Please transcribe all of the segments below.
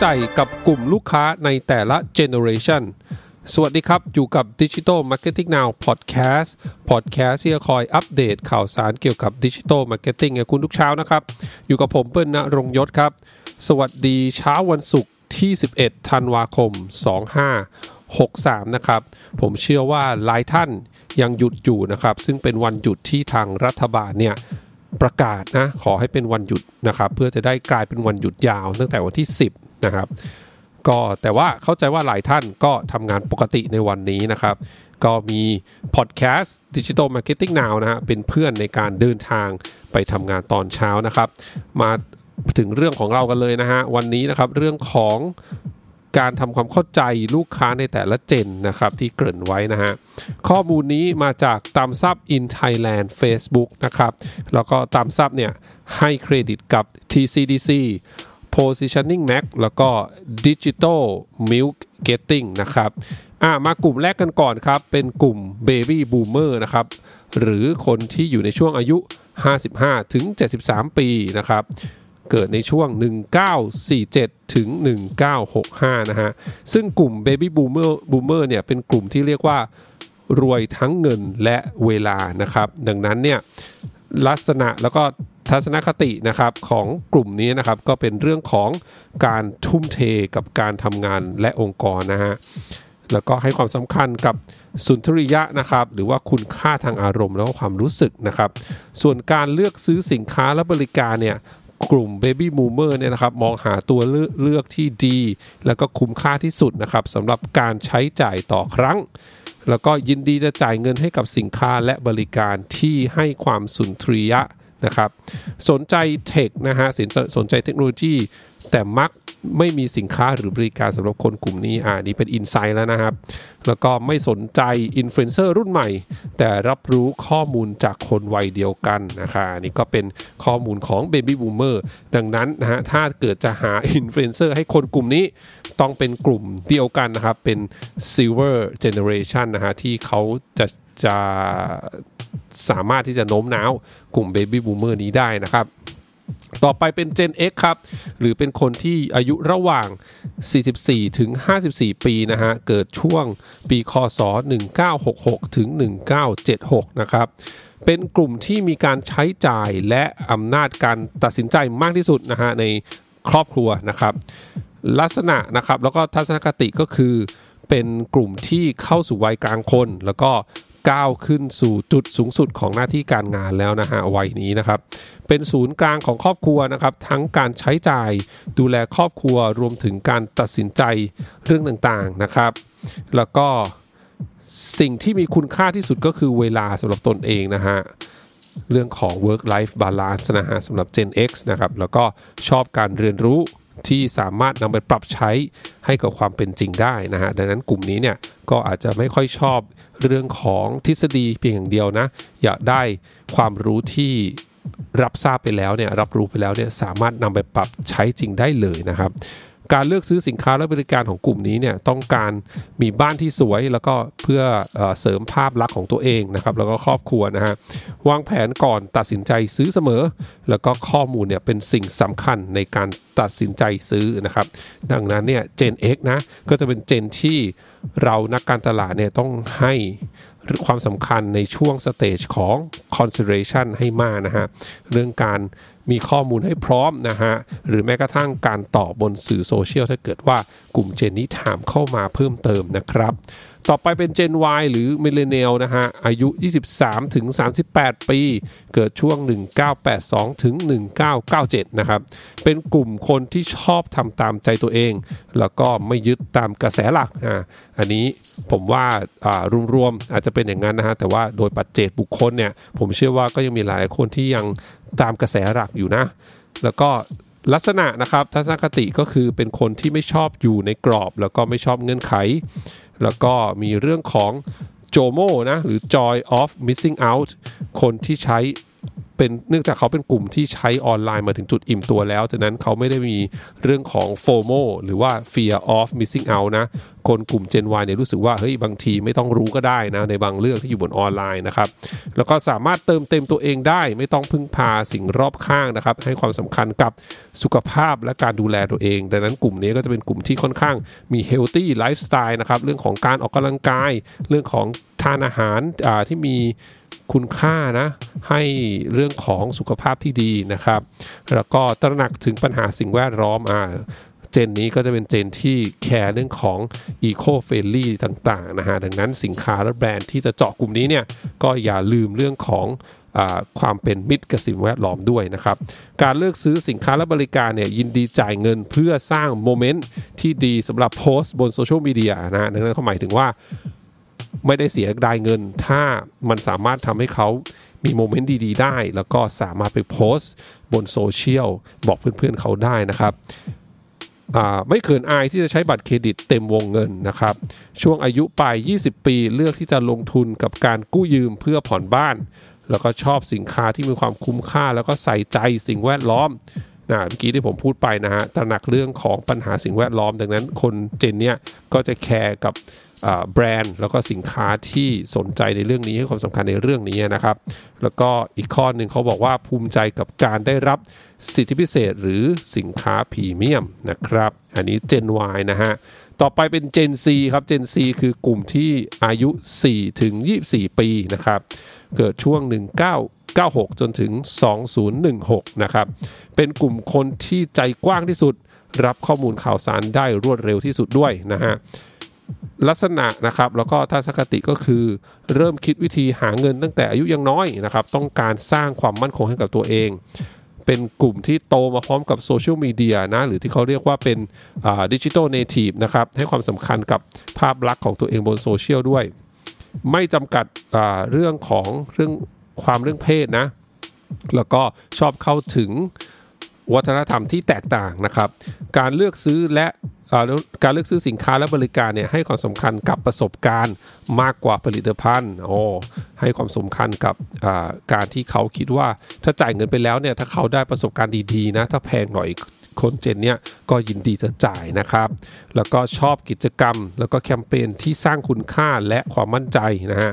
ใจกับกลุ่มลูกค้าในแต่ละ generation สวัสดีครับ อยู่กับ Digital Marketing Now Podcast Podcast ที่จะคอยอัปเดตข่าวสารเกี่ยวกับ Digital Marketing ให้คุณทุกเช้านะครับ อยู่กับผมเปิ้ลณรงค์ยศครับ สวัสดีเช้าวันศุกร์ที่ 11 ธันวาคม 2563 นะครับ ผมเชื่อว่าหลายท่านยังหยุดอยู่นะครับ ซึ่งเป็นวันหยุดที่ทางรัฐบาลเนี่ยประกาศนะขอให้เป็นวันหยุดนะครับ เพื่อจะได้กลายเป็นวันหยุดยาว ตั้งแต่วันที่ 10 นะครับ ก็แต่ว่าเข้าใจว่าหลายท่านก็ทำงานปกติในวันนี้นะครับ ก็มีพอดแคสต์ Digital Marketing Now นะฮะเป็นเพื่อนในการเดินทางไปทำงานตอนเช้านะครับ มาถึงเรื่องของเรากันเลยนะฮะวันนี้นะครับเรื่องของการทำความเข้าใจลูกค้าในแต่ละเจนนะครับที่เกริ่นไว้นะฮะข้อมูลนี้มาจากตามซับ in Thailand Facebook นะครับ แล้วก็ตามซับเนี่ยให้เครดิตกับ TCDC Positioning Mac แล้วก็ Digital Milk Getting นะครับอ่ามากลุ่มแรกกันก่อนครับ เป็นกลุ่ม Baby Boomer นะครับ หรือคนที่อยู่ในช่วงอายุ 55 ถึง 73 ปีนะครับ เกิดในช่วง 1947 ถึง 1965 นะฮะ ซึ่งกลุ่ม Baby Boomer Boomer เนี่ย เป็นกลุ่มที่เรียกว่ารวยทั้งเงินและเวลานะครับ ดังนั้นเนี่ยลักษณะแล้วก็ ทัศนคตินะครับของกลุ่มนี้นะครับก็เป็นเรื่องของการทุ่มเทกับการทำงานและองค์กรนะฮะแล้วก็ให้ความสำคัญกับสุนทรียะนะครับ หรือว่าคุณค่าทางอารมณ์แล้วก็ความรู้สึกนะครับ ส่วนการเลือกซื้อสินค้าและบริการเนี่ยกลุ่ม Baby Boomer เนี่ยนะครับมองหาตัวเลือกที่ดี แล้วก็คุ้มค่าที่สุดนะครับสำหรับการใช้จ่ายต่อครั้ง แล้วก็ยินดีจะจ่ายเงินให้กับสินค้าและบริการที่ให้ความสุนทรียะ นะครับสนใจ tech นะฮะสนใจเทคโนโลยี แต่มักไม่มีสินค้าหรือบริการสำหรับคนกลุ่มนี้อ่านี่เป็น insight แล้วนะครับ แล้วก็ไม่สนใจอินฟลูเอนเซอร์รุ่นใหม่ แต่รับรู้ข้อมูลจากคนวัยเดียวกันนะคะอันนี่ก็เป็นข้อมูลของ Baby Boomer ดังนั้นนะฮะถ้าเกิดจะหาอินฟลูเอนเซอร์ให้คนกลุ่มนี้ต้องเป็นกลุ่มเดียวกันนะครับ เป็น Silver Generation นะฮะที่เขาจะจะ สามารถที่จะโน้มน้าวกลุ่ม Baby Boomer นี้ได้นะครับ ต่อไปเป็น Gen X ครับ หรือเป็นคนที่อายุระหว่าง 44 ถึง 54 ปีนะฮะ เกิดช่วงปีคศ 1966 ถึง 1976 นะครับเป็นกลุ่มที่มีการใช้จ่ายและอำนาจการตัดสินใจมากที่สุดนะฮะในครอบครัวนะครับ ลักษณะนะครับแล้วก็ทัศนคติก็คือเป็นกลุ่มที่เข้าสู่วัยกลางคน แล้วก็ ก้าวขึ้นสู่จุดสูงสุดของหน้าที่การงานแล้วนะฮะวัยนี้นะครับ เป็นศูนย์กลางของครอบครัวนะครับ ทั้งการใช้จ่ายดูแลครอบครัวรวมถึงการตัดสินใจเรื่องต่างๆนะครับ แล้วก็สิ่งที่มีคุณค่าที่สุดก็คือเวลาสำหรับตนเองนะฮะเรื่องของ work life balance นะฮะสำหรับ Gen X นะครับแล้วก็ชอบการเรียนรู้ ที่สามารถนำไปปรับใช้ให้กับความเป็นจริงได้นะฮะดังนั้นกลุ่มนี้เนี่ยก็อาจจะไม่ค่อยชอบเรื่องของทฤษฎีเพียงอย่างเดียวนะ อยากได้ความรู้ที่รับทราบไปแล้วเนี่ยรับรู้ไปแล้วเนี่ยสามารถนำไปปรับใช้จริงได้เลยนะครับ การเลือกซื้อสินค้าและบริการของกลุ่มนี้เนี่ยต้องการมีบ้านที่สวยแล้วก็เพื่อเสริมภาพลักษณ์ของตัวเองนะครับแล้วก็ครอบครัวนะฮะวางแผนก่อนตัดสินใจซื้อเสมอ แล้วก็ข้อมูลเนี่ยเป็นสิ่งสำคัญในการตัดสินใจซื้อนะครับ ดังนั้นเนี่ย Gen X นะก็จะเป็นเจนที่เรานักการตลาดเนี่ยต้องให้ ความสำคัญในช่วงสเตจของ consideration ให้มากนะฮะ เรื่องการมีข้อมูลให้พร้อมนะฮะ หรือแม้กระทั่งการตอบบนสื่อโซเชียลถ้าเกิดว่ากลุ่มเจนนี้ถามเข้ามาเพิ่มเติมนะครับ ต่อไปเป็น Gen Y หรือ Millennial นะฮะ อายุ 23 ถึง 38 ปี เกิดช่วง 1982 ถึง 1997 นะครับ เป็นกลุ่มคนที่ชอบทำตามใจตัวเอง แล้วก็ไม่ยึดตามกระแสหลักอ่าอันนี้ผมว่ารวมๆอาจจะเป็นอย่างนั้นนะฮะ แต่ว่าโดยปัจเจกบุคคลเนี่ย ผมเชื่อว่าก็ยังมีหลายคนที่ยังตามกระแสหลักอยู่นะ แล้วก็ ลักษณะนะครับทัศนคติก็คือเป็นคนที่ไม่ชอบอยู่ในกรอบ แล้วก็ไม่ชอบเงื่อนไข แล้วก็มีเรื่องของโจโมนะหรือ joy of missing out คนที่ใช้ เป็นเนื่องจากเขาเป็นกลุ่มที่ใช้ออนไลน์มาถึงจุดอิ่มตัวแล้วฉะนั้นเขาไม่ได้มีเรื่องของ FOMO หรือว่า fear of missing out นะ คนกลุ่ม Gen Y เนี่ยรู้สึกว่าเฮ้ยบางทีไม่ต้องรู้ก็ได้นะในบางเรื่องที่อยู่บนออนไลน์นะครับ แล้วก็สามารถเติมเต็มตัวเองได้ ไม่ต้องพึ่งพาสิ่งรอบข้างนะครับ ให้ความสำคัญกับสุขภาพและการดูแลตัวเอง ดังนั้นกลุ่มนี้ก็จะเป็นกลุ่มที่ค่อนข้างมี healthy lifestyle นะครับเรื่องของการออกกำลังกาย เรื่องของทานอาหารที่มีคุณค่านะ ให้เรื่องของสุขภาพที่ดีนะครับ แล้วก็ตระหนักถึงปัญหาสิ่งแวดล้อมอ่าเจนนี้ก็จะเป็นเจนที่แคร์เรื่องของ Eco f r i e n d l y ต่างๆนะฮะดังนั้นสินค้าและแบรนด์ที่จะเจาะกลุ่มนี้เนี่ยก็อย่าลืมเรื่องของอความเป็นมิตรกับสิ่งแวดล้อมด้วยนะครับ การเลือกซื้อสินค้าและบริการเนี่ยยินดีจ่ายเงินเพื่อสร้าง moment ที่ดีสำหรับโพสต์บนโซเชียลมีเดียนะดังนั้นเขาหมายถึงว่าไม่ได้เสียดายเงิน ถ้ามันสามารถทำให้เขา มี moment ดีๆได้ แล้วก็สามารถไปโพสต์บนโซเชียลบอกเพื่อนๆเขาได้นะครับไม่เขินอายที่จะใช้บัตรเครดิตเต็มวงเงินนะครับ ช่วงอายุปลาย20 ปีเลือกที่จะลงทุนกับการกู้ยืมเพื่อผ่อนบ้าน แล้วก็ชอบสินค้าที่มีความคุ้มค่า แล้วก็ใส่ใจสิ่งแวดล้อมนะเมื่อกี้ที่ผมพูดไปนะฮะตระหนักเรื่องของปัญหาสิ่งแวดล้อม ดังนั้นคนเจนเนี้ยก็จะแคร์กับ แบรนด์ แล้วก็สินค้าที่สนใจในเรื่องนี้ให้ความสำคัญในเรื่องนี้นะครับ แล้วก็อีกข้อหนึ่งเขาบอกว่าภูมิใจกับการได้รับสิทธิพิเศษหรือสินค้าพรีเมียมนะครับ อันนี้ Gen Y นะฮะต่อไปเป็น Gen C ครับ Gen C คือกลุ่มที่อายุ 4 ถึง 24 ปีนะครับ เกิดช่วง 1996 จนถึง 2016 นะครับ เป็นกลุ่มคนที่ใจกว้างที่สุด รับข้อมูลข่าวสารได้รวดเร็วที่สุดด้วยนะฮะ ลักษณะนะครับแล้วก็ทัศนคติก็คือเริ่มคิดวิธีหาเงินตั้งแต่อายุยังน้อยนะครับต้องการสร้างความมั่นคงให้กับตัวเอง เป็นกลุ่มที่โตมาพร้อมกับโซเชียลมีเดียนะหรือที่เขาเรียกว่าเป็น digital native นะครับให้ความสำคัญกับภาพลักษณ์ของตัวเองบนโซเชียลด้วย ไม่จำกัดเรื่องของเรื่องความเรื่องเพศนะ แล้วก็ชอบเข้าถึงวัฒนธรรมที่แตกต่างนะครับ การเลือกซื้อและ การเลือกซื้อสินค้าและบริการเนี่ยให้ความสำคัญกับประสบการณ์มากกว่าผลิตภัณฑ์โอ้ให้ความสำคัญกับการที่เขาคิดว่าถ้าจ่ายเงินไปแล้วเนี่ยถ้าเขาได้ประสบการณ์ดีๆนะถ้าแพงหน่อย คน Gen เนี้ยก็ยินดีจะจ่ายนะครับ แล้วก็ชอบกิจกรรม แล้วก็แคมเปญที่สร้างคุณค่าและความมั่นใจนะฮะ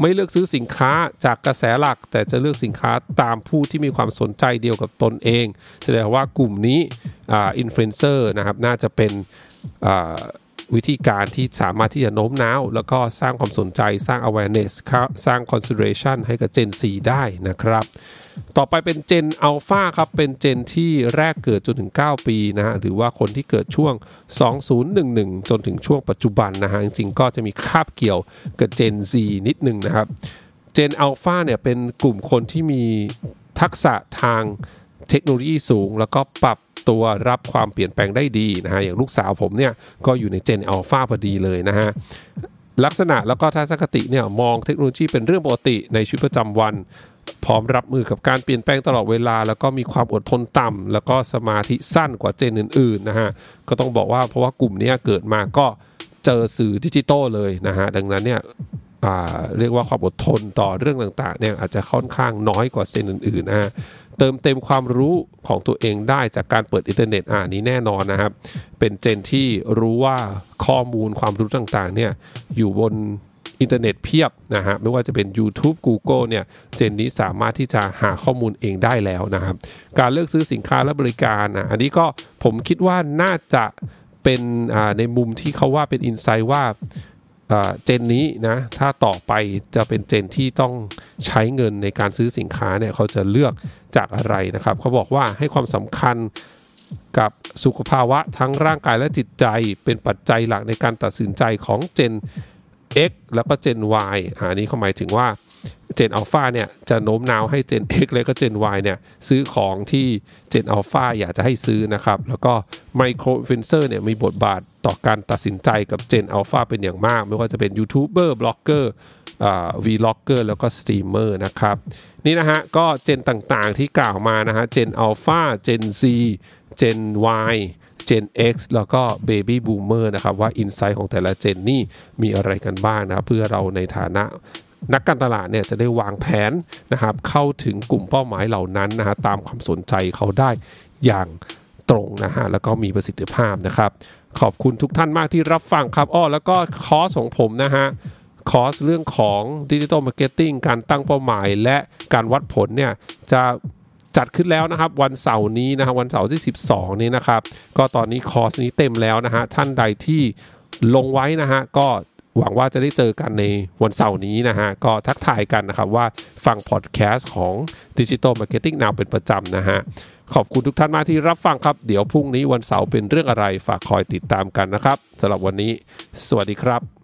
ไม่เลือกซื้อสินค้าจากกระแสหลัก แต่จะเลือกสินค้าตามผู้ที่มีความสนใจเดียวกับตนเองแสดงว่ากลุ่มนี้อินฟลูเอนเซอร์นะครับน่าจะเป็น วิธีการที่สามารถที่จะโน้มน้าว แล้วก็สร้างความสนใจสร้าง awareness สร้าง consideration ให้กับ Gen 4 ได้นะครับ ต่อไปเป็น Gen Alpha ครับ เป็น Gen ที่แรกเกิดจนถึง 9 ปีนะฮะ หรือว่าคนที่เกิดช่วง 2011 จนถึงช่วงปัจจุบันนะฮะ จริงๆ ก็จะมีคาบเกี่ยวกับ Gen Z นิดนึงนะครับ Gen Alpha เนี่ยเป็นกลุ่มคนที่มีทักษะทางเทคโนโลยีสูง แล้วก็ปรับ ตัวรับความเปลี่ยนแปลงได้ดีนะฮะอย่างลูกสาวผมเนี่ยก็อยู่ในเจนอัลฟาพอดีเลยนะฮะลักษณะแล้วก็ทัศนคติเนี่ยมองเทคโนโลยีเป็นเรื่องปกติในชีวิตประจำวัน พร้อมรับมือกับการเปลี่ยนแปลงตลอดเวลา แล้วก็มีความอดทนต่ำแล้วก็สมาธิสั้นกว่าเจนอื่นๆนะฮะก็ต้องบอกว่าเพราะว่ากลุ่มนี้เกิดมาก็เจอสื่อดิจิตอลเลยนะฮะดังนั้นเนี่ยเรียกว่าความอดทนต่อเรื่องต่างๆเนี่ยอาจจะค่อนข้างน้อยกว่าเซนอื่นๆนะฮะ เติมเต็มความรู้ของตัวเองได้จากการเปิดอินเทอร์เน็ตอ่านี้แน่นอนนะครับ เป็น Gen ที่รู้ว่าข้อมูลความรู้ต่างๆเนี่ยอยู่บนอินเทอร์เน็ตเพียบนะฮะไม่ว่าจะเป็น YouTube Google เนี่ย Gen นี้สามารถที่จะหาข้อมูลเองได้แล้วนะครับ การเลือกซื้อสินค้าและบริการนะอันนี้ก็ผมคิดว่าน่าจะเป็นในมุมที่เขาว่าเป็น insight ว่า Gen นี้นะถ้าต่อไปจะเป็นเจนที่ต้องใช้เงินในการซื้อสินค้าเนี่ยเขาจะเลือกจากอะไรนะครับ เขาบอกว่าให้ความสำคัญกับสุขภาวะทั้งร่างกายและจิตใจเป็นปัจจัยหลักในการตัดสินใจของเจน X แล้วก็เจน Y อันนี้เขาหมายถึงว่า เจนอัลฟาเนี่ยจะโน้มน้าวให้เจน X และก็เจน Y เนี่ยซื้อของที่เจนอัลฟาอยากจะให้ซื้อนะครับ แล้วก็ไมโครอินฟลูเอนเซอร์เนี่ยมีบทบาทต่อการตัดสินใจกับ Gen Alpha เป็นอย่างมาก ไม่ว่าจะเป็น YouTuber Blogger Vlogger แล้วก็สตรีมเมอร์นะครับนี่นะฮะก็ Gen ต่างๆที่กล่าวมานะฮะเจนอัลฟาเจน Z เจน Y Gen X แล้วก็ Baby Boomer นะครับว่า insight ของแต่ละ Gen นี่มีอะไรกันบ้างนะครับเพื่อเราในฐานะ นักการตลาดเนี่ยจะได้วางแผนนะครับเข้าถึงกลุ่มเป้าหมายเหล่านั้นนะฮะตามความสนใจเขาได้อย่างตรงนะฮะแล้วก็มีประสิทธิภาพนะครับ ขอบคุณทุกท่านมากที่รับฟังครับอ้อแล้วก็คอร์สของผมนะฮะคอร์สเรื่องของ Digital Marketing การตั้งเป้าหมายและการวัดผลเนี่ยจะจัดขึ้นแล้วนะครับวันเสาร์นี้นะครับวันเสาร์ที่ 12 นี้นะครับ ก็ตอนนี้คอร์สนี้เต็มแล้วนะฮะท่านใดที่ลงไว้นะฮะก็ หวังว่าจะได้เจอกันในวันเสาร์นี้นะฮะ ก็ทักทายกันนะครับว่าฟังพอดแคสต์ของ Digital Marketing Now เป็นประจำนะฮะ ขอบคุณทุกท่านมากที่รับฟังครับ เดี๋ยวพรุ่งนี้วันเสาร์เป็นเรื่องอะไรฝากคอยติดตามกันนะครับสำหรับวันนี้ สวัสดีครับ